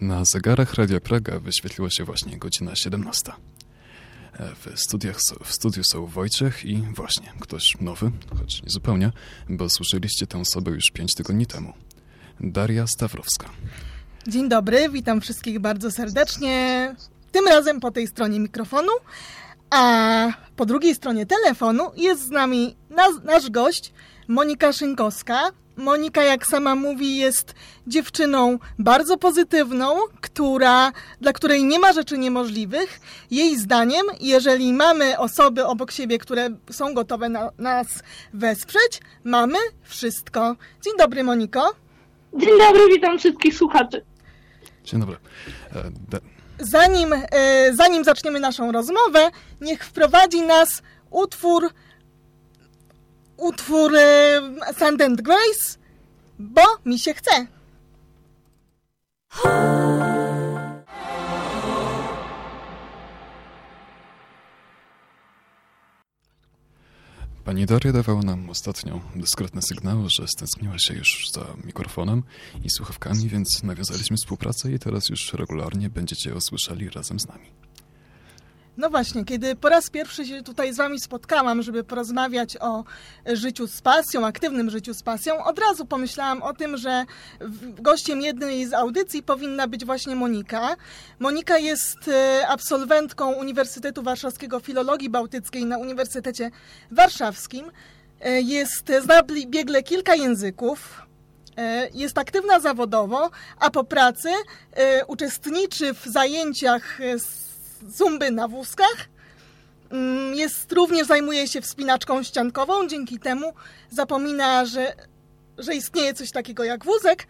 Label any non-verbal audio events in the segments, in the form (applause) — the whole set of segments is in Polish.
Na zegarach Radia Praga wyświetliła się właśnie godzina 17. E, w, studiach, w studiu są Wojciech i właśnie ktoś nowy, choć nie zupełnie, bo słyszeliście tę osobę już pięć tygodni temu. Daria Stawrowska. Dzień dobry, witam wszystkich bardzo serdecznie. Tym razem po tej stronie mikrofonu, a po drugiej stronie telefonu jest z nami nas, nasz gość Monika Szynkowska, Monika, jak sama mówi, jest dziewczyną bardzo pozytywną, która, dla której nie ma rzeczy niemożliwych. Jej zdaniem, jeżeli mamy osoby obok siebie, które są gotowe na, nas wesprzeć, mamy wszystko. Dzień dobry, Moniko. Dzień dobry, witam wszystkich słuchaczy. Dzień dobry. E, zanim, e, zanim zaczniemy naszą rozmowę, niech wprowadzi nas utwór utwór y, Sand and Grace, bo mi się chce. Pani Daria dawała nam ostatnio dyskretne sygnały, że stęskniła się już za mikrofonem i słuchawkami, więc nawiązaliśmy współpracę i teraz już regularnie będziecie ją słyszeli razem z nami. No właśnie, kiedy po raz pierwszy się tutaj z Wami spotkałam, żeby porozmawiać o życiu z pasją, aktywnym życiu z pasją, od razu pomyślałam o tym, że gościem jednej z audycji powinna być właśnie Monika. Monika jest e, absolwentką Uniwersytetu Warszawskiego Filologii Bałtyckiej na Uniwersytecie Warszawskim. E, jest, zna biegle kilka języków, e, jest aktywna zawodowo, a po pracy uczestniczy w zajęciach z zumby na wózkach. Mm, jest, również zajmuje się wspinaczką ściankową, dzięki temu zapomina, że, że istnieje coś takiego jak wózek,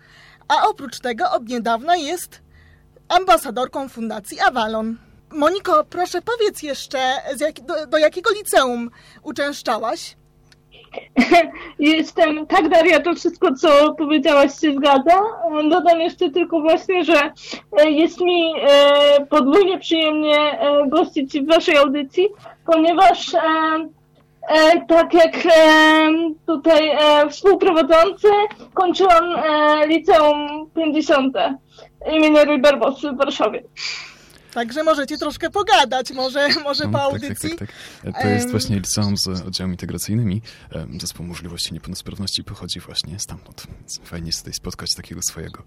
a oprócz tego od niedawna jest ambasadorką Fundacji Avalon. Moniko, proszę powiedz jeszcze, jak, do, do jakiego liceum uczęszczałaś? (laughs) Jestem, tak Daria, to wszystko co powiedziałaś się zgadza. Dodam jeszcze tylko właśnie, że e, jest mi e, podwójnie przyjemnie e, gościć w waszej audycji, ponieważ tak jak tutaj współprowadzący kończyłam liceum 50 imienia Rój Barbosy w Warszawie. Także możecie troszkę pogadać, może, może no, po audycji. Tak, tak, tak, tak. To jest właśnie liceum z oddziałami integracyjnymi. Zespół Możliwości Niepełnosprawności pochodzi właśnie stamtąd. Więc fajnie jest tutaj spotkać takiego swojego.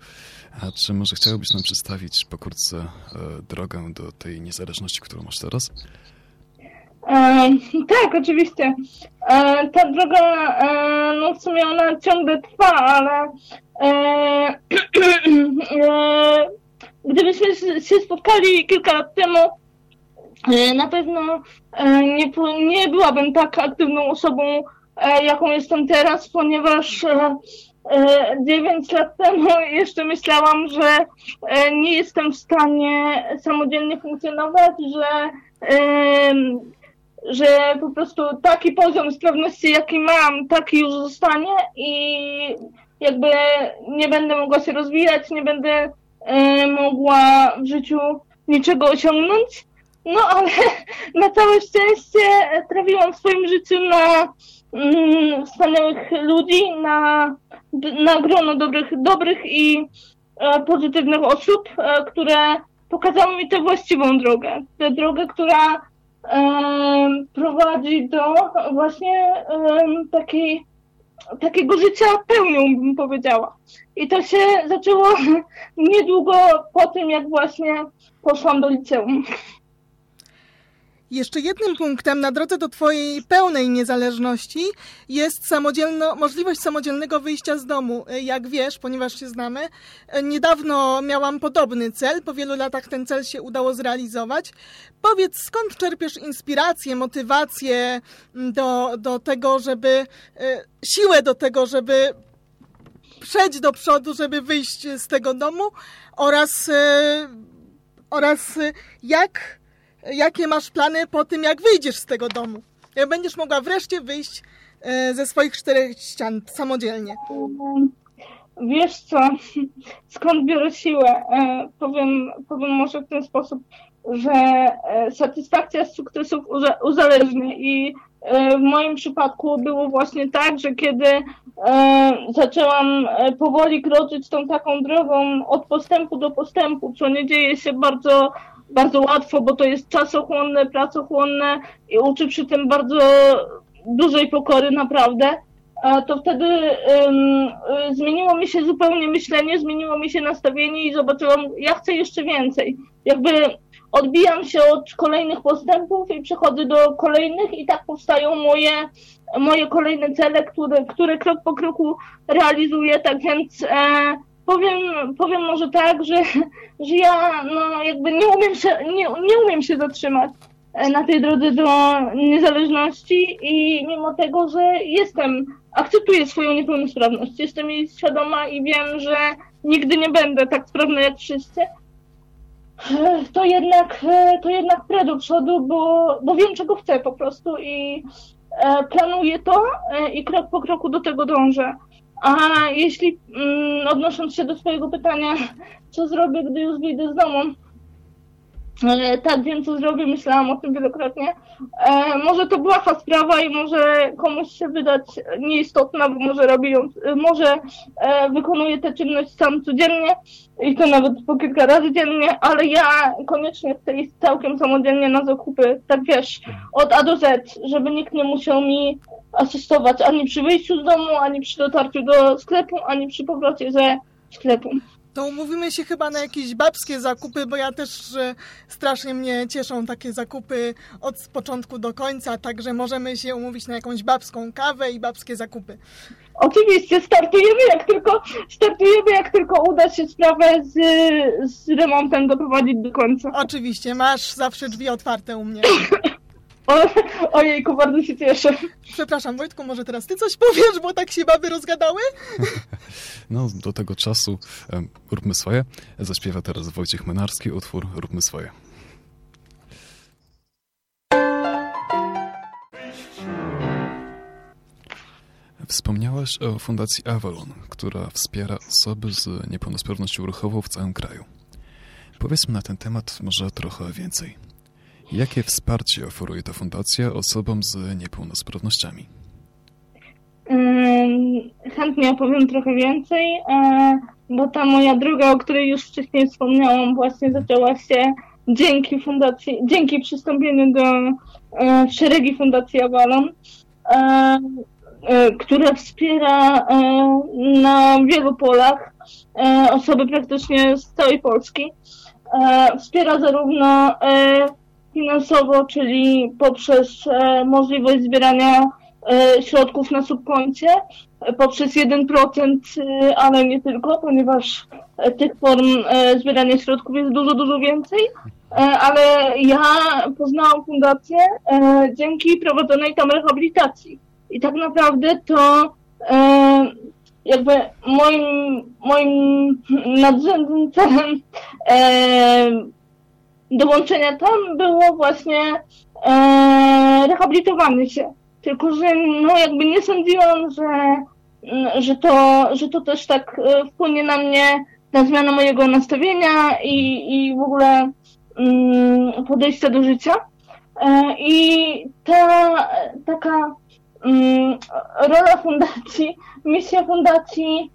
A czy może chciałbyś nam przedstawić pokrótce e, drogę do tej niezależności, którą masz teraz? E, tak, oczywiście. E, ta droga, e, no w sumie ona ciągle trwa, ale e, (clears throat) e, gdybyśmy się spotkali kilka lat temu, e, na pewno e, nie, nie byłabym tak aktywną osobą, e, jaką jestem teraz, ponieważ 9 lat temu (laughs) jeszcze myślałam, że nie jestem w stanie samodzielnie funkcjonować, że, że po prostu taki poziom sprawności, jaki mam, taki już zostanie i jakby nie będę mogła się rozwijać, nie będę mogła w życiu niczego osiągnąć. No ale (laughs) na całe szczęście trafiłam w swoim życiu na mm, wspaniałych ludzi, na, na grono dobrych, dobrych i e, pozytywnych osób, e, które pokazały mi tę właściwą drogę. Tę drogę, która e, prowadzi do właśnie e, takiej takiego życia pełnią, bym powiedziała. I to się zaczęło (laughs) niedługo po tym, jak właśnie poszłam do liceum. Jeszcze jednym punktem na drodze do Twojej pełnej niezależności jest samodzielno, możliwość samodzielnego wyjścia z domu. Jak wiesz, ponieważ się znamy, niedawno miałam podobny cel, po wielu latach ten cel się udało zrealizować. Powiedz, skąd czerpiesz inspirację, motywację do, do tego, żeby, e, siłę do tego, żeby przejść do przodu, żeby wyjść z tego domu oraz, e, oraz jak jakie masz plany po tym, jak wyjdziesz z tego domu? Jak będziesz mogła wreszcie wyjść e, ze swoich czterech ścian samodzielnie? wiesz co, skąd biorę siłę? E, powiem, powiem może w ten sposób, że e, satysfakcja z sukcesów uzależnia i w moim przypadku było właśnie tak, że kiedy zaczęłam powoli kroczyć tą taką drogą od postępu do postępu, co nie dzieje się bardzo, bardzo łatwo, bo to jest czasochłonne, pracochłonne i uczy przy tym bardzo dużej pokory naprawdę, to wtedy um, zmieniło mi się zupełnie myślenie, zmieniło mi się nastawienie i zobaczyłam, ja chcę jeszcze więcej. Jakby odbijam się od kolejnych postępów i przechodzę do kolejnych i tak powstają moje, moje kolejne cele, które, które krok po kroku realizuję, tak więc e, powiem, powiem może tak, że, że ja no, jakby nie umiem się, nie, nie umiem się zatrzymać e, na tej drodze do niezależności i mimo tego, że jestem, akceptuję swoją niepełnosprawność, jestem jej świadoma i wiem, że nigdy nie będę tak sprawna jak wszyscy, to jednak, to jednak prę do przodu, bo, bo wiem, czego chcę po prostu i e, planuję to e, i krok po kroku do tego dążę. A jeśli mm, odnosząc się do swojego pytania, co zrobię, gdy już wyjdę z domu, tak, wiem co zrobię, myślałam o tym wielokrotnie. E, może to błaha sprawa i może komuś się wydać nieistotna, bo może robi ją, e, może e, wykonuje tę czynność sam codziennie i to nawet po kilka razy dziennie, ale ja koniecznie chcę iść całkiem samodzielnie na zakupy, tak wiesz, od A do Z, żeby nikt nie musiał mi asystować ani przy wyjściu z domu, ani przy dotarciu do sklepu, ani przy powrocie ze sklepu. To umówimy się chyba na jakieś babskie zakupy, bo ja też strasznie mnie cieszą takie zakupy od początku do końca, także możemy się umówić na jakąś babską kawę i babskie zakupy. Oczywiście startujemy jak tylko startujemy jak tylko uda się sprawę z, z remontem doprowadzić do końca. Oczywiście, masz zawsze drzwi otwarte u mnie. (coughs) O, ojejku, bardzo się cieszę. Przepraszam, Wojtku, może teraz ty coś powiesz, bo tak się baby rozgadały? (laughs) No, do tego czasu um, róbmy swoje. Zaśpiewa teraz Wojciech Menarski utwór Róbmy swoje. Wspomniałaś o Fundacji Avalon, która wspiera osoby z niepełnosprawnością ruchową w całym kraju. Powiedzmy na ten temat może trochę więcej. Jakie wsparcie oferuje ta fundacja osobom z niepełnosprawnościami? Chętnie opowiem trochę więcej, e, bo ta moja droga, o której już wcześniej wspomniałam, właśnie zaczęła się dzięki fundacji, dzięki przystąpieniu do e, szeregi Fundacji Avalon, e, która wspiera na wielu polach osoby praktycznie z całej Polski. Wspiera zarówno finansowo, czyli poprzez e, możliwość zbierania e, środków na subkoncie, e, poprzez 1%, ale nie tylko, ponieważ tych form zbierania środków jest dużo, dużo więcej. Ale ja poznałam fundację dzięki prowadzonej tam rehabilitacji. I tak naprawdę to jakby moim, moim nadrzędnym celem dołączenia tam było właśnie e, rehabilitowanie się. Tylko, że no jakby nie sądziłam, że, mm, że, to, że to też tak e, wpłynie na mnie, na zmianę mojego nastawienia i, i w ogóle mm, podejścia do życia. E, I ta taka mm, rola fundacji, misja fundacji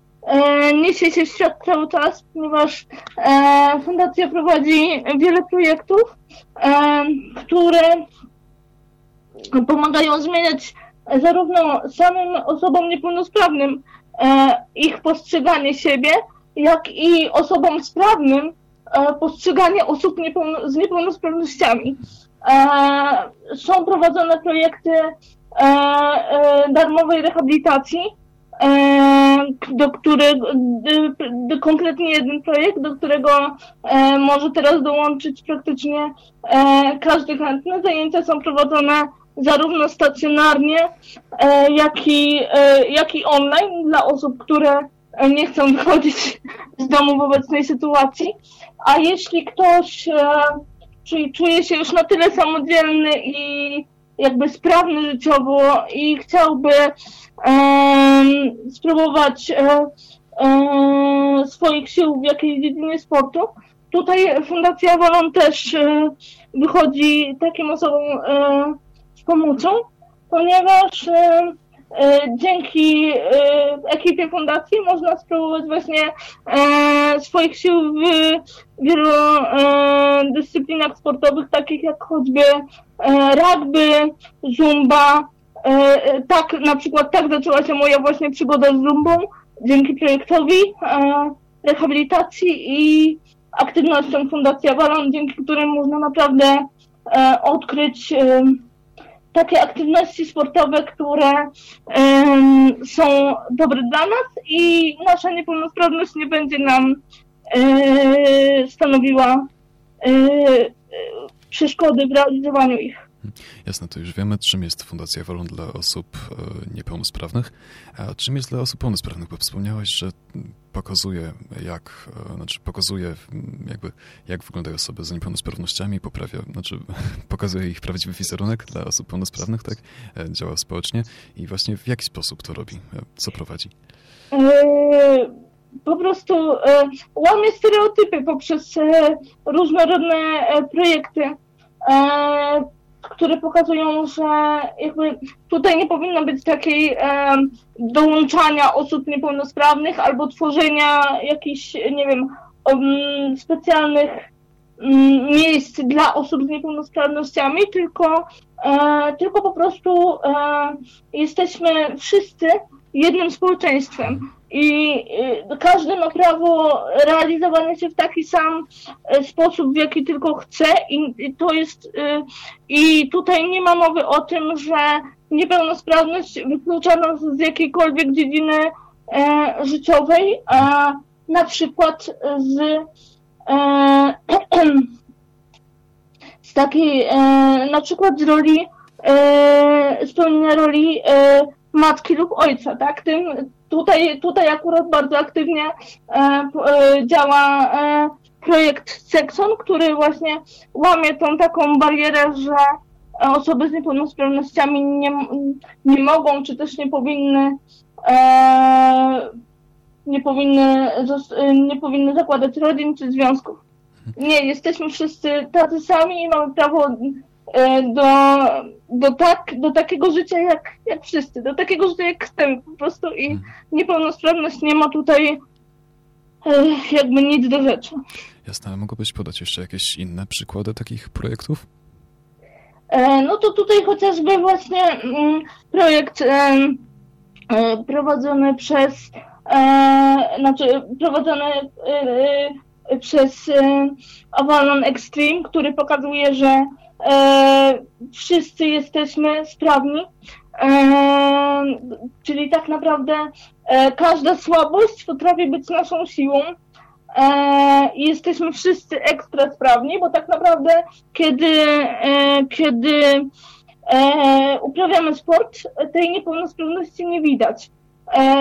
niesie się w świat cały czas, ponieważ e, fundacja prowadzi wiele projektów, e, które pomagają zmieniać zarówno samym osobom niepełnosprawnym e, ich postrzeganie siebie, jak i osobom sprawnym e, postrzeganie osób niepełno, z niepełnosprawnościami. E, są prowadzone projekty darmowej rehabilitacji, E, do którego, konkretnie jeden projekt, do którego może teraz dołączyć praktycznie każdy chętny. Zajęcia są prowadzone zarówno stacjonarnie, jak i, jak i online dla osób, które nie chcą wychodzić z domu w obecnej sytuacji. A jeśli ktoś czyli czuje się już na tyle samodzielny i jakby sprawny życiowo i chciałby spróbować e, e, swoich sił w jakiejś dziedzinie sportu. Tutaj Fundacja Walon też e, wychodzi takim osobom z pomocą, ponieważ dzięki e, ekipie fundacji można spróbować właśnie e, swoich sił w wielu e, dyscyplinach sportowych, takich jak choćby e, rugby, zumba. E, e, tak, na przykład tak zaczęła się moja właśnie przygoda z zumbą, dzięki projektowi e, rehabilitacji i aktywnościom Fundacji Avalon, dzięki którym można naprawdę e, odkryć e, takie aktywności sportowe, które em, są dobre dla nas i nasza niepełnosprawność nie będzie nam e, stanowiła e, e, przeszkody w realizowaniu ich. Jasne, to już wiemy, czym jest Fundacja Walon dla osób e, niepełnosprawnych, a czym jest dla osób pełnosprawnych, bo wspomniałeś, że pokazuje, jak, e, znaczy pokazuje mm, jakby, jak wyglądają osoby z niepełnosprawnościami, poprawia, znaczy (laughs) pokazuje ich prawdziwy wizerunek dla osób pełnosprawnych, tak? E, Działa społecznie i właśnie w jaki sposób to robi, co prowadzi? Po prostu łamie stereotypy poprzez różnorodne projekty, które pokazują, że jakby tutaj nie powinno być takiej e, dołączania osób niepełnosprawnych albo tworzenia jakichś, nie wiem, um, specjalnych mm, miejsc dla osób z niepełnosprawnościami, tylko, e, tylko po prostu e, jesteśmy wszyscy jednym społeczeństwem i e, każdy ma prawo realizowania się w taki sam e, sposób, w jaki tylko chce i, to jest e, i tutaj nie ma mowy o tym, że niepełnosprawność wyklucza nas z jakiejkolwiek dziedziny e, życiowej, a na przykład z e, (clears throat) z takiej, e, na przykład z roli, spełnienia roli matki lub ojca, tak? Tym, tutaj, tutaj akurat bardzo aktywnie e, e, działa e, projekt Sekson, który właśnie łamie tą taką barierę, że osoby z niepełnosprawnościami nie, nie mogą, czy też nie powinny nie powinny, nie powinny zakładać rodzin czy związków. Nie, jesteśmy wszyscy tacy sami i mamy prawo do, do, tak, do takiego życia jak, jak wszyscy, do takiego życia jak chcemy po prostu i niepełnosprawność nie ma tutaj e, jakby nic do rzeczy. Jasne, ale mogłabyś podać jeszcze jakieś inne przykłady takich projektów? E, No to tutaj chociażby właśnie mm, projekt e, e, prowadzony przez, e, znaczy prowadzony e, e, przez e, Avalon Extreme, który pokazuje, że e, wszyscy jesteśmy sprawni, e, czyli tak naprawdę e, każda słabość potrafi być naszą siłą. I jesteśmy wszyscy ekstra sprawni, bo tak naprawdę kiedy, kiedy uprawiamy sport, tej niepełnosprawności nie widać.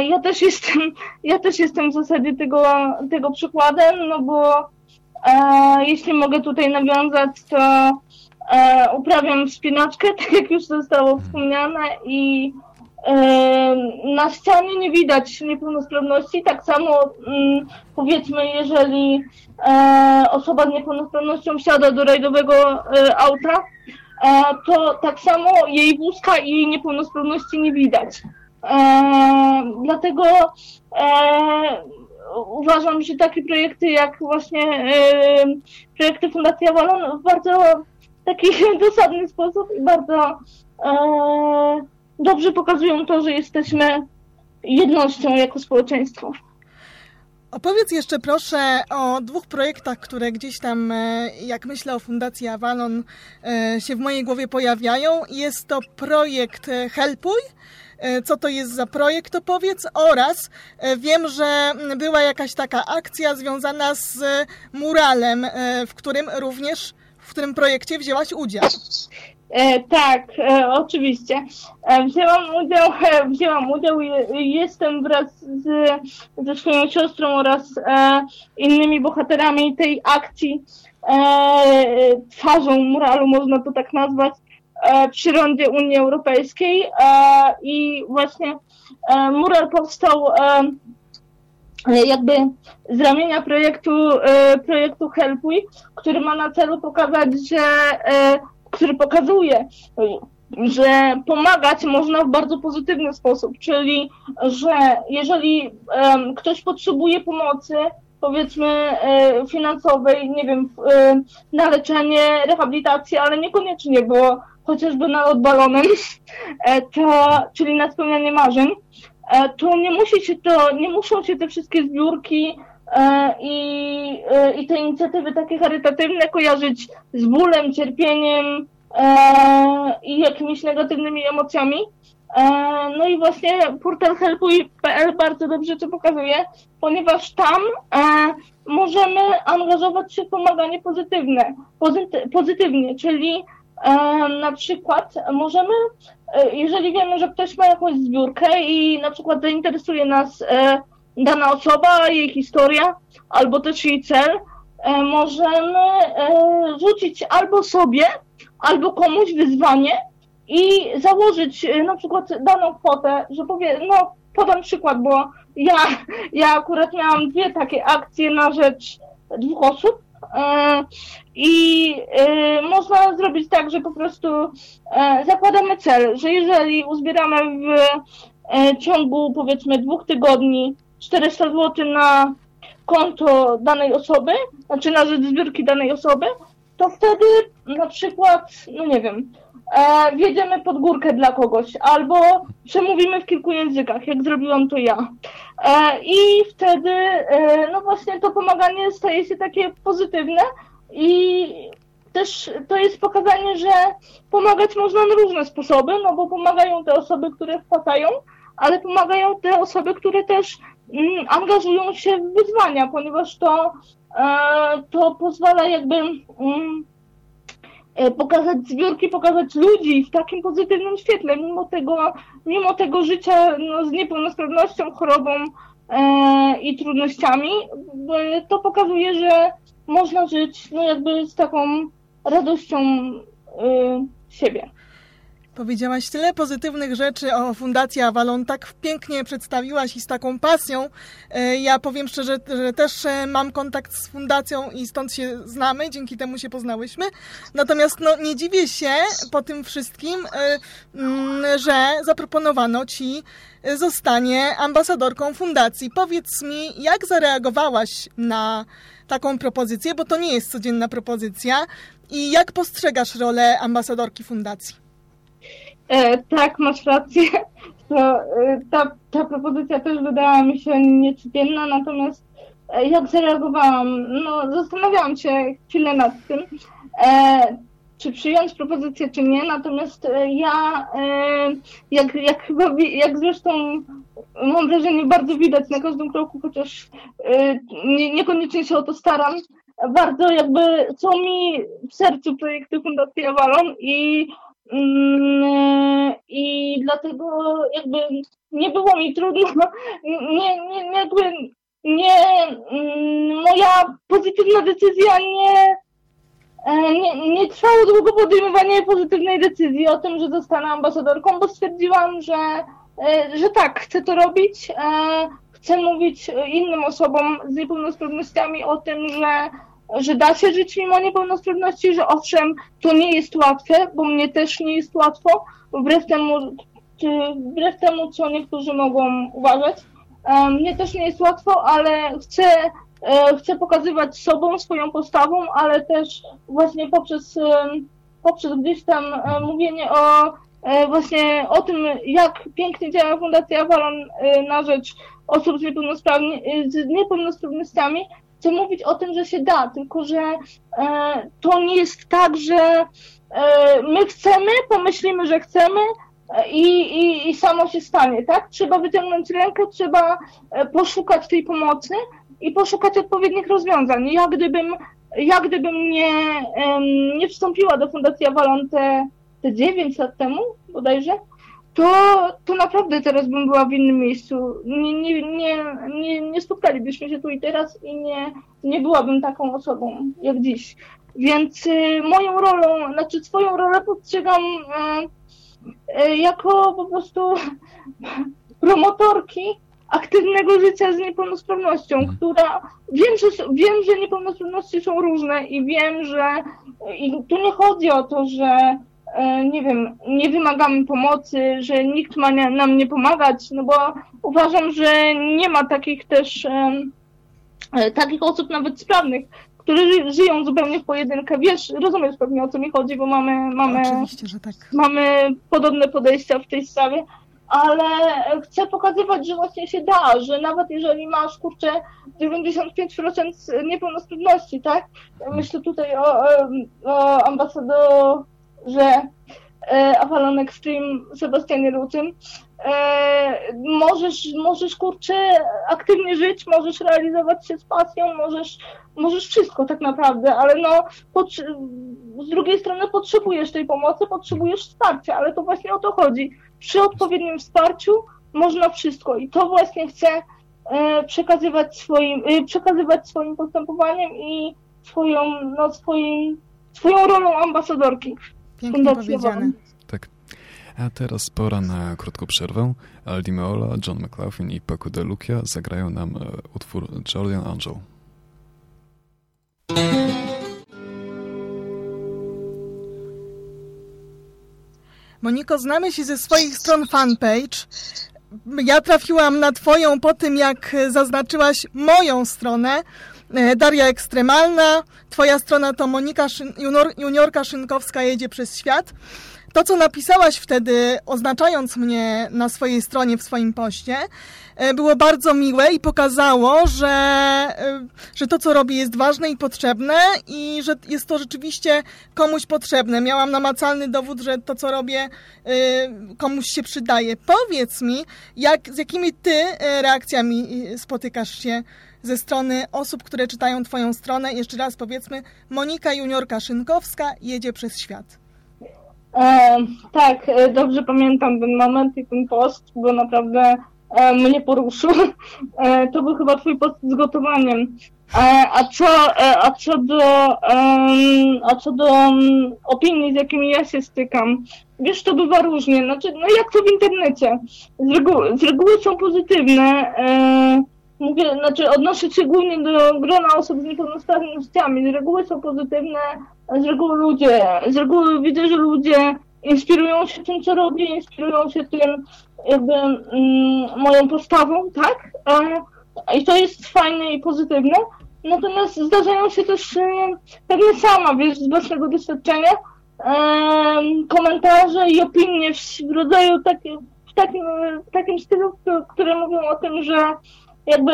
Ja też jestem, (laughs) ja też jestem w zasadzie tego, tego przykładem, no bo jeśli mogę tutaj nawiązać, to e, uprawiam wspinaczkę, (laughs) tak jak już zostało wspomniane i e, na ścianie nie widać niepełnosprawności. Tak samo mm, powiedzmy, jeżeli e, osoba z niepełnosprawnością wsiada do rajdowego e, auta, e, to tak samo jej wózka i jej niepełnosprawności nie widać. E, dlatego uważam, że takie projekty jak właśnie projekty Fundacji Avalon w bardzo taki (laughs) dosadny sposób i bardzo e, dobrze pokazują to, że jesteśmy jednością jako społeczeństwo. Opowiedz jeszcze proszę o dwóch projektach, które gdzieś tam, e, jak myślę o Fundacji Avalon, e, się w mojej głowie pojawiają. Jest to projekt e, Helpuj. Co to jest za projekt, to powiedz. Oraz wiem, że była jakaś taka akcja związana z muralem, w którym również, którym projekcie wzięłaś udział. E, tak, e, oczywiście. E, wzięłam udział, e, wzięłam udział i jestem wraz z, ze swoją siostrą oraz e, innymi bohaterami tej akcji e, twarzą muralu, można to tak nazwać, przy rondzie Unii Europejskiej i właśnie mural powstał jakby z ramienia projektu, projektu Helpuj, który ma na celu pokazać, że, który pokazuje, że pomagać można w bardzo pozytywny sposób, czyli że jeżeli ktoś potrzebuje pomocy, powiedzmy e, finansowej, nie wiem, e, na leczenie, rehabilitację, ale niekoniecznie, bo chociażby na odbalonym, (laughs) e, to, czyli na spełnianie marzeń, e, to nie musi się to, nie muszą się te wszystkie zbiórki e, i, e, i te inicjatywy takie charytatywne kojarzyć z bólem, cierpieniem, e, i jakimiś negatywnymi emocjami. E, no i właśnie portal helpuj.pl bardzo dobrze to pokazuje, ponieważ tam e, możemy angażować się w pomaganie pozytywne, pozyty, pozytywnie, czyli e, na przykład możemy, e, jeżeli wiemy, że ktoś ma jakąś zbiórkę i na przykład zainteresuje nas e, dana osoba, jej historia, albo też jej cel, e, możemy rzucić albo sobie, albo komuś wyzwanie i założyć e, na przykład daną kwotę, że powie, no podam przykład, bo ja, ja akurat miałam dwie takie akcje na rzecz dwóch osób. e, i e, można zrobić tak, że po prostu zakładamy cel, że jeżeli uzbieramy w ciągu powiedzmy dwóch tygodni 400 zł na konto danej osoby, znaczy na rzecz zbiórki danej osoby, to wtedy na przykład, no nie wiem, e, wjedziemy pod górkę dla kogoś, albo przemówimy w kilku językach, jak zrobiłam to ja. E, I wtedy, e, no właśnie, to pomaganie staje się takie pozytywne i też to jest pokazanie, że pomagać można na różne sposoby, no bo pomagają te osoby, które wpadają, ale pomagają te osoby, które też mm, angażują się w wyzwania, ponieważ to E, to pozwala jakby mm, pokazać zbiórki, pokazać ludzi w takim pozytywnym świetle, mimo tego, mimo tego życia no, z niepełnosprawnością, chorobą e, i trudnościami, to pokazuje, że można żyć no, jakby z taką radością e, siebie. Powiedziałaś tyle pozytywnych rzeczy o Fundacji Avalon, tak pięknie przedstawiłaś i z taką pasją. E, ja powiem szczerze, że też e, mam kontakt z Fundacją i stąd się znamy, dzięki temu się poznałyśmy. Natomiast no, nie dziwię się po tym wszystkim, e, mm, że zaproponowano Ci zostanie ambasadorką Fundacji. Powiedz mi, jak zareagowałaś na taką propozycję, bo to nie jest codzienna propozycja i jak postrzegasz rolę ambasadorki Fundacji? E, tak, masz rację. (laughs) To, e, ta, ta propozycja też wydała mi się niecodzienna, natomiast e, jak zareagowałam? No, zastanawiałam się chwilę nad tym, e, czy przyjąć propozycję, czy nie, natomiast e, ja, e, jak, jak chyba, jak zresztą mam wrażenie, bardzo widać na każdym kroku, chociaż nie, niekoniecznie się o to staram, bardzo jakby są mi w sercu projekty Fundacji Avalon i I dlatego jakby nie było mi trudno, (laughs) nie, nie, jakby nie, mm, moja pozytywna decyzja nie, e, nie, nie trwało długo podejmowanie pozytywnej decyzji o tym, że zostanę ambasadorką, bo stwierdziłam, że, e, że tak, chcę to robić, e, chcę mówić innym osobom z niepełnosprawnościami o tym, że że da się żyć mimo niepełnosprawności, że owszem, to nie jest łatwe, bo mnie też nie jest łatwo, wbrew temu, wbrew temu co niektórzy mogą uważać. Mnie też nie jest łatwo, ale chcę, e, chcę pokazywać sobą, swoją postawą, ale też właśnie poprzez, poprzez gdzieś tam e, mówienie o e, właśnie o tym, jak pięknie działa Fundacja Avalon na rzecz osób z, niepełnosprawni, z niepełnosprawnościami, chcę mówić o tym, że się da, tylko że e, to nie jest tak, że e, my chcemy, pomyślimy, że chcemy e, i, i, i samo się stanie, tak? Trzeba wyciągnąć rękę, trzeba e, poszukać tej pomocy i poszukać odpowiednich rozwiązań. Ja gdybym, ja gdybym nie, nie wstąpiła do Fundacji Avalon te, te 9 lat temu bodajże, to, to naprawdę teraz bym była w innym miejscu. Nie, nie, nie, nie, nie spotkalibyśmy się tu i teraz i nie, nie byłabym taką osobą jak dziś. Więc y, moją rolą, znaczy swoją rolę postrzegam y, y, jako po prostu promotorki aktywnego życia z niepełnosprawnością, Mhm. która wiem, że, wiem, że niepełnosprawności są różne i wiem, że i tu nie chodzi o to, że nie wiem, nie wymagamy pomocy, że nikt ma nam nie pomagać, no bo uważam, że nie ma takich też e, takich osób nawet sprawnych, które ży, żyją zupełnie w pojedynkę. Wiesz, rozumiesz pewnie o co mi chodzi, bo mamy, mamy tak. mamy podobne podejścia w tej sprawie, ale chcę pokazywać, że właśnie się da, że nawet jeżeli masz, kurczę, 95% niepełnosprawności, tak? Myślę tutaj o, o, o ambasadorze e, Avalon Extreme Sebastianie Lucym. E, możesz, możesz, kurczę, aktywnie żyć, możesz realizować się z pasją, możesz, możesz wszystko tak naprawdę, ale no, z drugiej strony potrzebujesz tej pomocy, potrzebujesz wsparcia, ale to właśnie o to chodzi. Przy odpowiednim wsparciu można wszystko i to właśnie chcę e, przekazywać swoim, e, przekazywać swoim postępowaniem i swoją, no, swoim, swoją rolą ambasadorki. Pięknie Fundacji powiedziane. Tak. A teraz pora na krótką przerwę. Aldi Meola, John McLaughlin i Paco de Lucia zagrają nam e, utwór Julian Angel. Moniko, znamy się ze swoich stron fanpage. Ja trafiłam na Twoją po tym, jak zaznaczyłaś moją stronę. E, Daria Ekstremalna. Twoja strona to Monika Szyn, junior, Juniorka Szynkowska jedzie przez świat. To, co napisałaś wtedy, oznaczając mnie na swojej stronie, w swoim poście, e, było bardzo miłe i pokazało, że, e, że to, co robię, jest ważne i potrzebne i że jest to rzeczywiście komuś potrzebne. Miałam namacalny dowód, że to, co robię, komuś się przydaje. Powiedz mi, jak, z jakimi ty reakcjami spotykasz się ze strony osób, które czytają twoją stronę. Jeszcze raz powiedzmy, Monika Juniorka Szynkowska jedzie przez świat. E, tak, e, dobrze pamiętam ten moment i ten post, bo naprawdę e, mnie poruszył. (laughs) E, to był chyba twój post z gotowaniem. E, a co, e, a co do, a co do opinii, z jakimi ja się stykam, wiesz, to bywa różnie. Znaczy, no jak to w internecie. Z z reguły są pozytywne. Mówię, znaczy odnoszę się głównie do grona osób z niepełnosprawnościami. Z reguły są pozytywne, z reguły ludzie, z reguły widzę, że ludzie inspirują się tym, co robię, inspirują się tym, jakby mm, moją postawą, tak? I to jest fajne i pozytywne. Natomiast zdarzają się też e, pewnie sama, wiesz, z własnego doświadczenia, komentarze i opinie w, rodzaju taki, w takim, w takim stylu, które mówią o tym, że jakby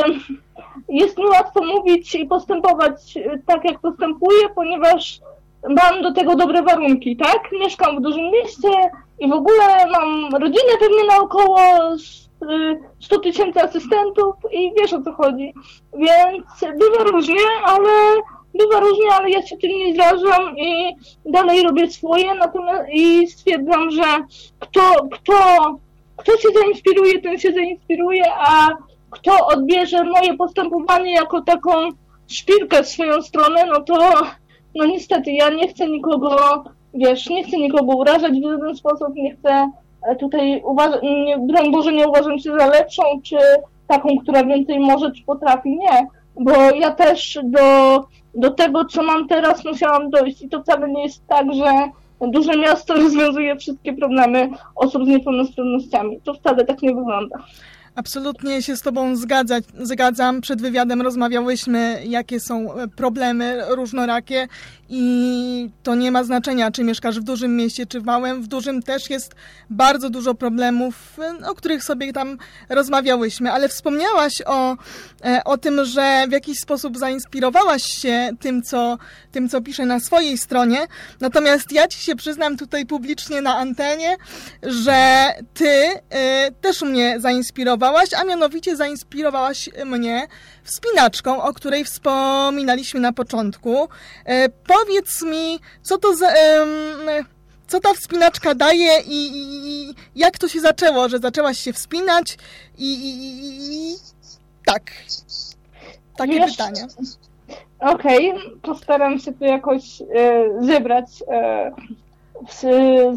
jest mi łatwo mówić i postępować e, tak, jak postępuję, ponieważ mam do tego dobre warunki, tak? Mieszkam w dużym mieście i w ogóle mam rodzinę pewnie naokoło s- y, 100 tysięcy asystentów i wiesz o co chodzi. Więc bywa różnie, ale bywa różnie, ale ja się tym nie zrażam i dalej robię swoje, natomiast i stwierdzam, że kto, kto, kto się zainspiruje, ten się zainspiruje, a kto odbierze moje postępowanie jako taką szpilkę w swoją stronę, no to no niestety, ja nie chcę nikogo, wiesz, nie chcę nikogo urażać w żaden sposób, nie chcę e, tutaj uważać, broń Boże, nie uważam się za lepszą, czy taką, która więcej może, czy potrafi, nie. Bo ja też do, do tego, co mam teraz, musiałam dojść i to wcale nie jest tak, że duże miasto (laughs) rozwiązuje wszystkie problemy osób z niepełnosprawnościami. To wcale tak nie wygląda. Absolutnie się z Tobą zgadzać, zgadzam. Przed wywiadem rozmawiałyśmy, jakie są e, problemy różnorakie i to nie ma znaczenia, czy mieszkasz w dużym mieście, czy w małym. W dużym też jest bardzo dużo problemów, e, o których sobie tam rozmawiałyśmy, ale wspomniałaś o, e, o tym, że w jakiś sposób zainspirowałaś się tym co, tym, co piszę na swojej stronie. Natomiast ja Ci się przyznam tutaj publicznie na antenie, że Ty e, też mnie zainspirowałaś, a mianowicie zainspirowałaś mnie wspinaczką, o której wspominaliśmy na początku. E, powiedz mi, co to za... em, co ta wspinaczka daje i, i, i jak to się zaczęło, że zaczęłaś się wspinać i, i, tak. Takie Wiesz, pytania. Okej, postaram się to jakoś e, zebrać, e, w,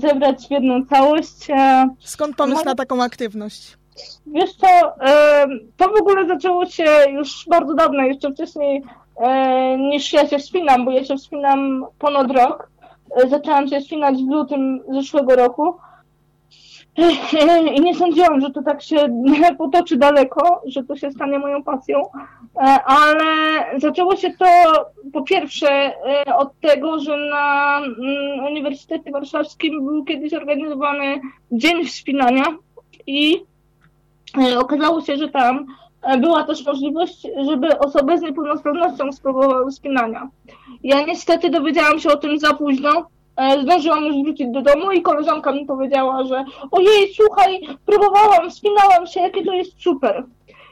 zebrać w jedną całość. E, Skąd pomysł Może- na taką aktywność? Wiesz co, e, to w ogóle zaczęło się już bardzo dawno, jeszcze wcześniej e, niż ja się wspinam, bo ja się wspinam ponad rok. E, zaczęłam się wspinać w lutym zeszłego roku. (laughs) I nie sądziłam, że to tak się (laughs) potoczy daleko, że to się stanie moją pasją, ale zaczęło się to po pierwsze od tego, że na mm, Uniwersytecie Warszawskim był kiedyś organizowany Dzień Wspinania i E, okazało się, że tam e, była też możliwość, żeby osoby z niepełnosprawnością spróbowały spinania. Ja niestety dowiedziałam się o tym za późno. E, zdążyłam już wrócić do domu i koleżanka mi powiedziała, że ojej, słuchaj, próbowałam, spinałam się, jakie to jest super.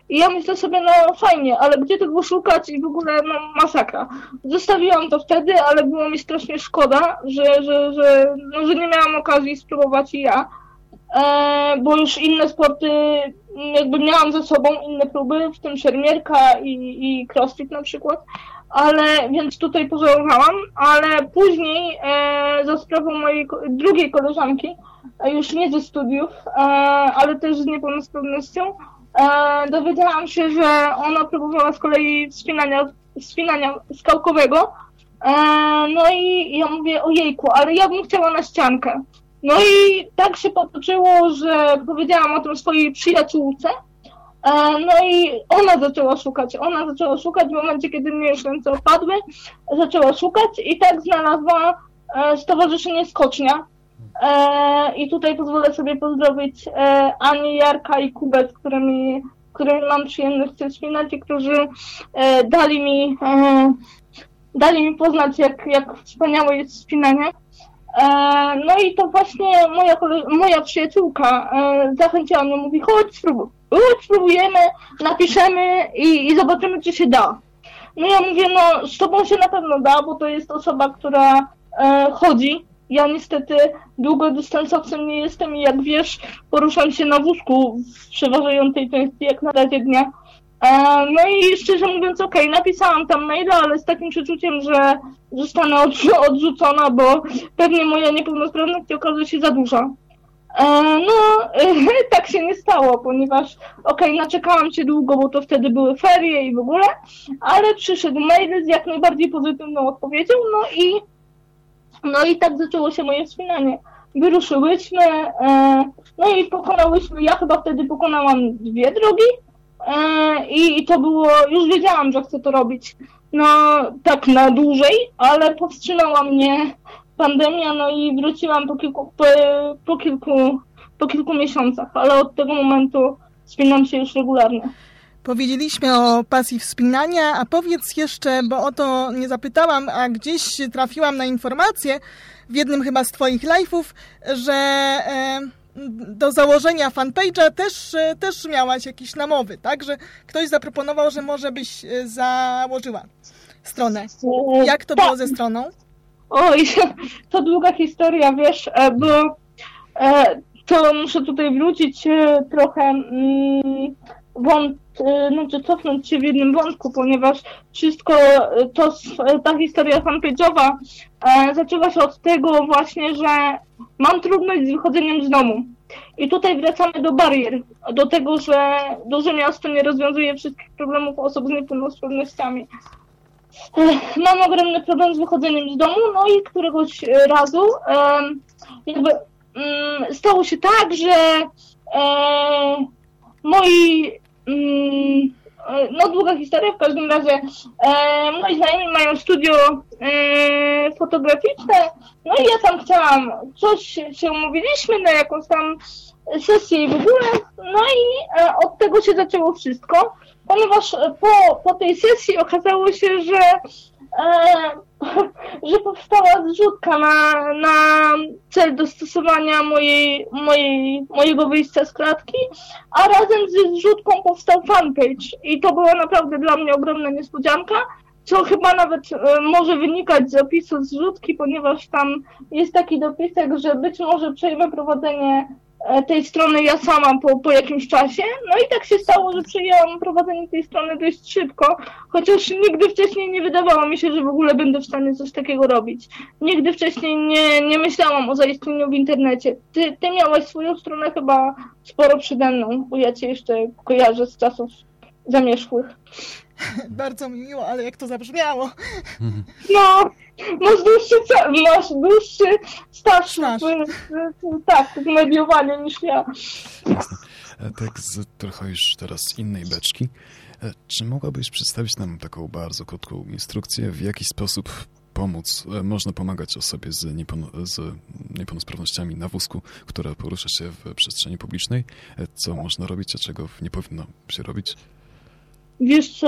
I ja myślę sobie, no fajnie, ale gdzie tego szukać i w ogóle no masakra. Zostawiłam to wtedy, ale było mi strasznie szkoda, że, że, że, no, że nie miałam okazji spróbować i ja. E, bo już inne sporty jakby miałam ze sobą inne próby, w tym szermierka i, i crossfit na przykład, ale więc tutaj pożałowałam, ale później e, za sprawą mojej drugiej koleżanki, e, już nie ze studiów, e, ale też z niepełnosprawnością, e, dowiedziałam się, że ona próbowała z kolei wspinania, wspinania skałkowego, e, no i ja mówię, ojejku, ale ja bym chciała na ściankę. No i tak się potoczyło, że powiedziałam o tym swojej przyjaciółce. E, no i ona zaczęła szukać, ona zaczęła szukać w momencie, kiedy mnie już ręce opadły, zaczęła szukać i tak znalazła e, Stowarzyszenie Skocznia. E, I tutaj pozwolę sobie pozdrowić Ani, Jarka i Kubę, z którymi, którymi mam przyjemność się wspinać i którzy dali mi, dali mi poznać, jak, jak wspaniałe jest wspinanie. E, no i to właśnie moja, moja przyjaciółka e, zachęciła mnie, mówi chodź, spróbuj, chodź, spróbujemy, napiszemy i, i zobaczymy, czy się da. No ja mówię, no z tobą się na pewno da, bo to jest osoba, która e, chodzi. Ja niestety długodystansowcem nie jestem i jak wiesz, poruszam się na wózku w przeważającej części jak na razie dnia. E, no i szczerze mówiąc, okej, okay, napisałam tam maila, ale z takim przeczuciem, że zostanę odrzucona, bo pewnie moja niepełnosprawność okaże się za duża. E, no, (laughs) tak się nie stało, ponieważ okej, okay, naczekałam się długo, bo to wtedy były ferie i w ogóle, ale przyszedł mail z jak najbardziej pozytywną odpowiedzią, no i no i tak zaczęło się moje wspinanie. Wyruszyłyśmy, e, no i pokonałyśmy, ja chyba wtedy pokonałam dwie drogi, E, I to było, już wiedziałam, że chcę to robić no tak na dłużej, ale powstrzymała mnie pandemia, no i wróciłam po kilku, po, po kilku, po kilku miesiącach, ale od tego momentu spinam się już regularnie. Powiedzieliśmy o pasji wspinania, a powiedz jeszcze, bo o to nie zapytałam, a gdzieś trafiłam na informację w jednym chyba z Twoich live'ów, że... E, do założenia fanpage'a też, e, też miałaś jakieś namowy, tak? Że ktoś zaproponował, że może byś e, założyła stronę. Jak to tak. było ze stroną? Oj, (laughs) to długa historia, wiesz, e, bo to muszę tutaj wrócić trochę mm, wąt, znaczy cofnąć się w jednym wątku, ponieważ wszystko to, ta historia fanpage'owa zaczęła się od tego właśnie, że mam trudność z wychodzeniem z domu. I tutaj wracamy do barier, do tego, że duże miasto nie rozwiązuje wszystkich problemów osób z niepełnosprawnościami. Mam ogromny problem z wychodzeniem z domu, no i któregoś razu jakby mm, stało się tak, że e, moi E, no długa historia, w każdym razie e, moi znajomi mają studio e, fotograficzne, no i ja tam chciałam, coś się umówiliśmy na jakąś tam sesję i w ogóle, no i e, od tego się zaczęło wszystko, ponieważ po, po tej sesji okazało się, że e, (laughs) że powstała zrzutka na, na cel dostosowania mojej, mojej, mojego wyjścia z klatki, a razem z zrzutką powstał fanpage. I to była naprawdę dla mnie ogromna niespodzianka, co chyba nawet e, może wynikać z opisu zrzutki, ponieważ tam jest taki dopisek, że być może przejmę prowadzenie tej strony ja sama po, po jakimś czasie. No i tak się stało, że przyjęłam prowadzenie tej strony dość szybko, chociaż nigdy wcześniej nie wydawało mi się, że w ogóle będę w stanie coś takiego robić. Nigdy wcześniej nie, nie myślałam o zaistnieniu w internecie. Ty, ty miałaś swoją stronę chyba sporo przede mną, bo ja cię jeszcze kojarzę z czasów zamierzchłych. (laughs) Bardzo mi miło, ale jak to zabrzmiało. No, masz dłuższy, masz dłuższy staż w, tak, w mediowaniu niż ja. Jasne. Tak z trochę już teraz innej beczki. E, Czy mogłabyś przedstawić nam taką bardzo krótką instrukcję, w jaki sposób pomóc, e, można pomagać osobie z, niepełno, z niepełnosprawnościami na wózku, która porusza się w przestrzeni publicznej? E, Co można robić, a czego nie powinno się robić? Wiesz,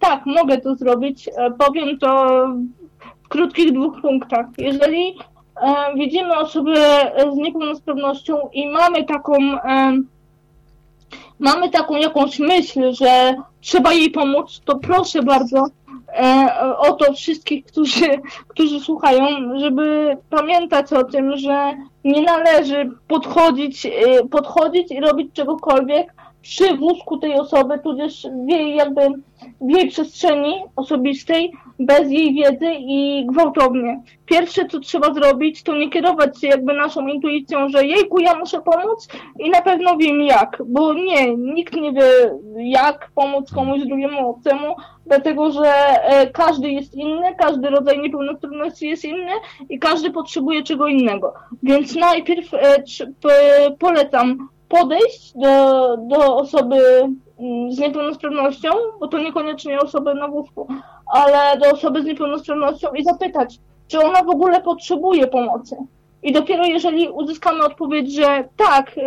tak, mogę to zrobić. E, Powiem to w krótkich dwóch punktach. Jeżeli e, widzimy osobę z niepełnosprawnością i mamy taką, e, mamy taką jakąś myśl, że trzeba jej pomóc, to proszę bardzo o to wszystkich, którzy, którzy słuchają, żeby pamiętać o tym, że nie należy podchodzić, podchodzić i robić czegokolwiek, przy wózku tej osoby, tudzież w jej jakby w jej przestrzeni osobistej, bez jej wiedzy i gwałtownie. Pierwsze, co trzeba zrobić, to nie kierować się jakby naszą intuicją, że jejku, ja muszę pomóc i na pewno wiem jak, bo nie, nikt nie wie jak pomóc komuś drugiemu obcemu, dlatego że e, każdy jest inny, każdy rodzaj niepełnosprawności jest inny i każdy potrzebuje czego innego. Więc najpierw e, polecam podejść do, do osoby mm, z niepełnosprawnością, bo to niekoniecznie osoby na wózku, ale do osoby z niepełnosprawnością i zapytać, czy ona w ogóle potrzebuje pomocy. I dopiero jeżeli uzyskamy odpowiedź, że tak, y,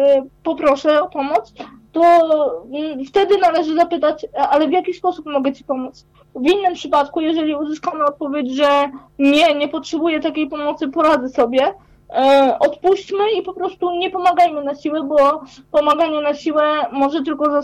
poproszę o pomoc, to mm, wtedy należy zapytać, "A- ale w jaki sposób mogę Ci pomóc? W innym przypadku, jeżeli uzyskamy odpowiedź, że nie, nie potrzebuję takiej pomocy, poradzę sobie, e, odpuśćmy i po prostu nie pomagajmy na siłę, bo pomaganie na siłę może tylko,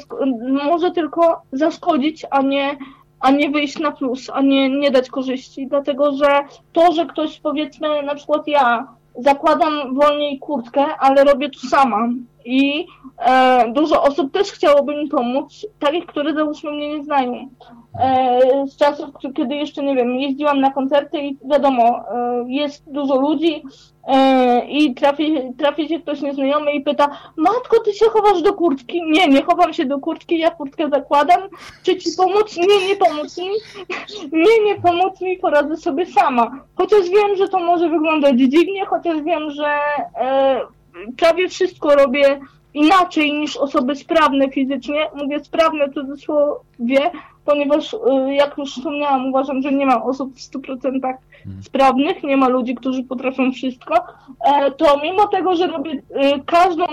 może tylko zaszkodzić, a nie, a nie wyjść na plus, a nie, nie dać korzyści. Dlatego, że to, że ktoś powiedzmy, na przykład ja zakładam wolniej kurtkę, ale robię to sama. I e, dużo osób też chciałoby mi pomóc, takich, które załóżmy mnie nie znają. E, z czasów, kiedy jeszcze, nie wiem, jeździłam na koncerty i wiadomo, e, jest dużo ludzi e, i trafi, trafi się ktoś nieznajomy i pyta, matko, ty się chowasz do kurtki? Nie, nie chowam się do kurtki, ja kurtkę zakładam. Czy ci pomóc? Nie, nie pomóc mi. (laughs) Nie, nie pomóc mi, poradzę sobie sama. Chociaż wiem, że to może wyglądać dziwnie, chociaż wiem, że e, prawie wszystko robię inaczej niż osoby sprawne fizycznie. Mówię sprawne w cudzysłowie, ponieważ e, jak już wspomniałam, uważam, że nie ma osób w 100% sprawnych, nie ma ludzi, którzy potrafią wszystko, e, to mimo tego, że robię e, każdą,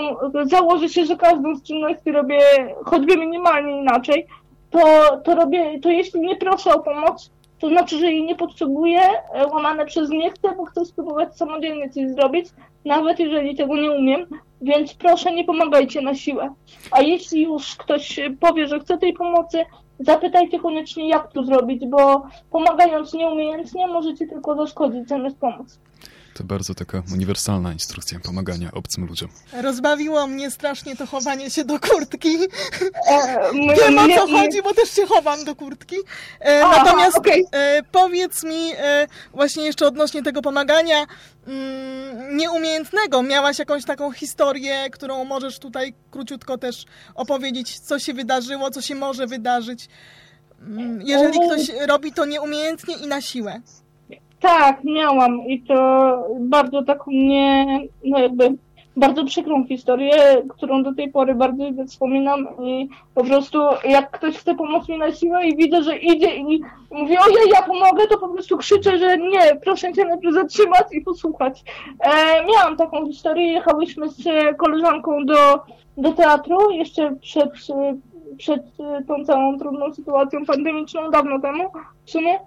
założę się, że każdą z czynności robię choćby minimalnie inaczej, to, to robię, to jeśli nie proszę o pomoc, to znaczy, że jej nie potrzebuję, e, łamane przez nie chcę, bo chcę spróbować samodzielnie coś zrobić, nawet jeżeli tego nie umiem, więc proszę nie pomagajcie na siłę. A jeśli już ktoś powie, że chce tej pomocy, zapytajcie koniecznie jak to zrobić, bo pomagając nieumiejętnie możecie tylko zaszkodzić zamiast pomóc. To bardzo taka uniwersalna instrukcja pomagania obcym ludziom. Rozbawiło mnie strasznie to chowanie się do kurtki. E, (laughs) Wiem o co chodzi, bo też się chowam do kurtki. E, Aha, Natomiast okej. e, powiedz mi e, właśnie jeszcze odnośnie tego pomagania mm, nieumiejętnego. Miałaś jakąś taką historię, którą możesz tutaj króciutko też opowiedzieć, co się wydarzyło, co się może wydarzyć, mm, jeżeli O. ktoś robi to nieumiejętnie i na siłę. Tak, miałam i to bardzo taką nie, no jakby bardzo przykrą historię, którą do tej pory bardzo wspominam i po prostu jak ktoś chce pomóc mi na siłę i widzę, że idzie i mówi, ojej, ja pomogę, to po prostu krzyczę, że nie, proszę cię najpierw zatrzymać i posłuchać. E, miałam taką historię, jechałyśmy z koleżanką do, do teatru jeszcze przed, przed tą całą trudną sytuacją pandemiczną, dawno temu w sumie.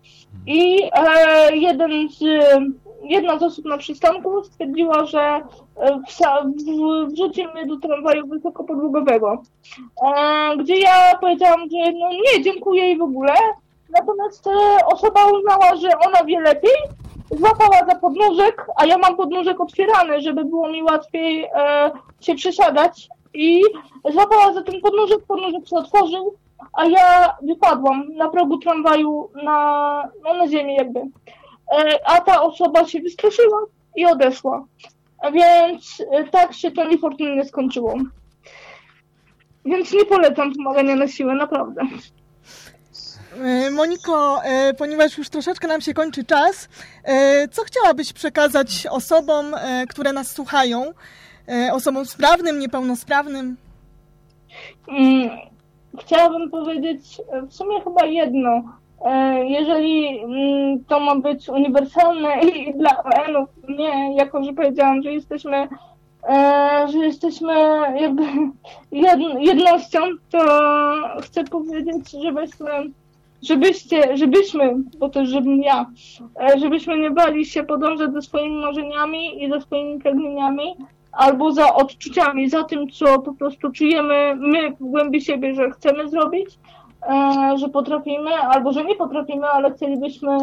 I e, jeden z, jedna z osób na przystanku stwierdziła, że e, wsa, wrzuci mnie do tramwaju wysokopodłogowego. E, gdzie ja powiedziałam, że no nie, dziękuję i w ogóle. Natomiast e, osoba uznała, że ona wie lepiej złapała za podnóżek, a ja mam podnóżek otwierany, żeby było mi łatwiej e, się przesiadać i złapała za ten podnóżek, podnóżek się otworzył, a ja wypadłam na progu tramwaju na, no, na ziemię jakby. E, a ta osoba się wystraszyła i odeszła. Więc e, tak się to niefortunnie skończyło. Więc nie polecam pomagania na siłę, naprawdę. E, Moniko, ponieważ już troszeczkę nam się kończy czas, co chciałabyś przekazać osobom, które nas słuchają? Osobom sprawnym, niepełnosprawnym? Mm, Chciałabym powiedzieć e, w sumie chyba jedno. E, Jeżeli mm, to ma być uniwersalne (laughs) i dla ON-ów, nie, jako że powiedziałam, że jesteśmy, e, że jesteśmy jakby (laughs) jed- jednością, to chcę powiedzieć, żebyśmy, żebyście, żebyśmy, bo też żebym ja, żebyśmy nie bali się podążać za swoimi marzeniami i za swoimi pragnieniami, albo za odczuciami, za tym, co po prostu czujemy my w głębi siebie, że chcemy zrobić, e, że potrafimy, albo że nie potrafimy, ale chcielibyśmy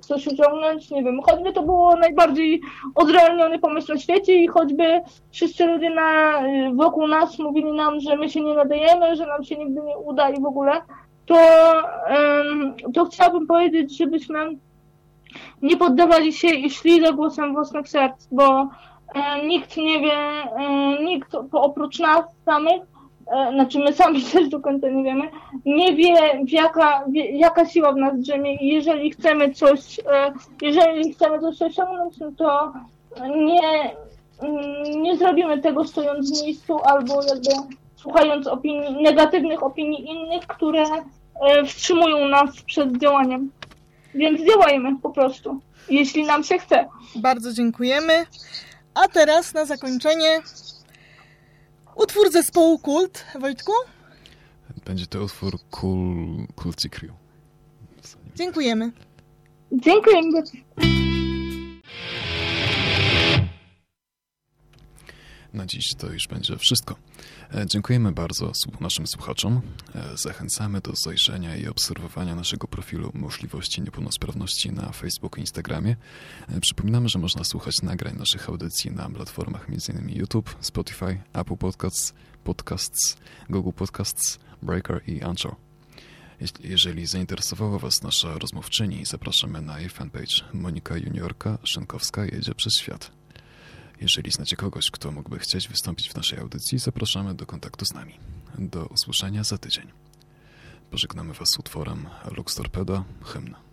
coś osiągnąć, nie wiem, choćby to było najbardziej odrealniony pomysł na świecie i choćby wszyscy ludzie na, wokół nas mówili nam, że my się nie nadajemy, że nam się nigdy nie uda i w ogóle, to, to chciałabym powiedzieć, żebyśmy nie poddawali się i szli za głosem własnych serc, bo e, nikt nie wie, e, nikt oprócz nas samych, e, znaczy my sami (laughs) też do końca nie wiemy, nie wie, jaka, jaka siła w nas drzemie i jeżeli chcemy coś, e, jeżeli chcemy coś osiągnąć, no to nie, mm, nie zrobimy tego stojąc w miejscu albo jakby słuchając opinii, negatywnych opinii innych, które e, wstrzymują nas przed działaniem. Więc działajmy po prostu, jeśli nam się chce. Bardzo dziękujemy. A teraz na zakończenie utwór zespołu Kult. Wojtku, Będzie to utwór Cool, cool Crew. dziękujemy. Dziękuję Na dziś to już będzie wszystko. E, Dziękujemy bardzo naszym słuchaczom. E, Zachęcamy do zajrzenia i obserwowania naszego profilu Możliwości Niepełnosprawności na Facebooku i Instagramie. E, Przypominamy, że można słuchać nagrań naszych audycji na platformach m.in. YouTube, Spotify, Apple Podcasts, Podcasts, Google Podcasts, Breaker i Anchor. Jeżeli zainteresowała Was nasza rozmówczyni, zapraszamy na jej fanpage Monika Juniorka Szynkowska jedzie przez świat. Jeżeli znacie kogoś, kto mógłby chcieć wystąpić w naszej audycji, zapraszamy do kontaktu z nami. Do usłyszenia za tydzień. Pożegnamy Was utworem Lux Torpeda, hymn.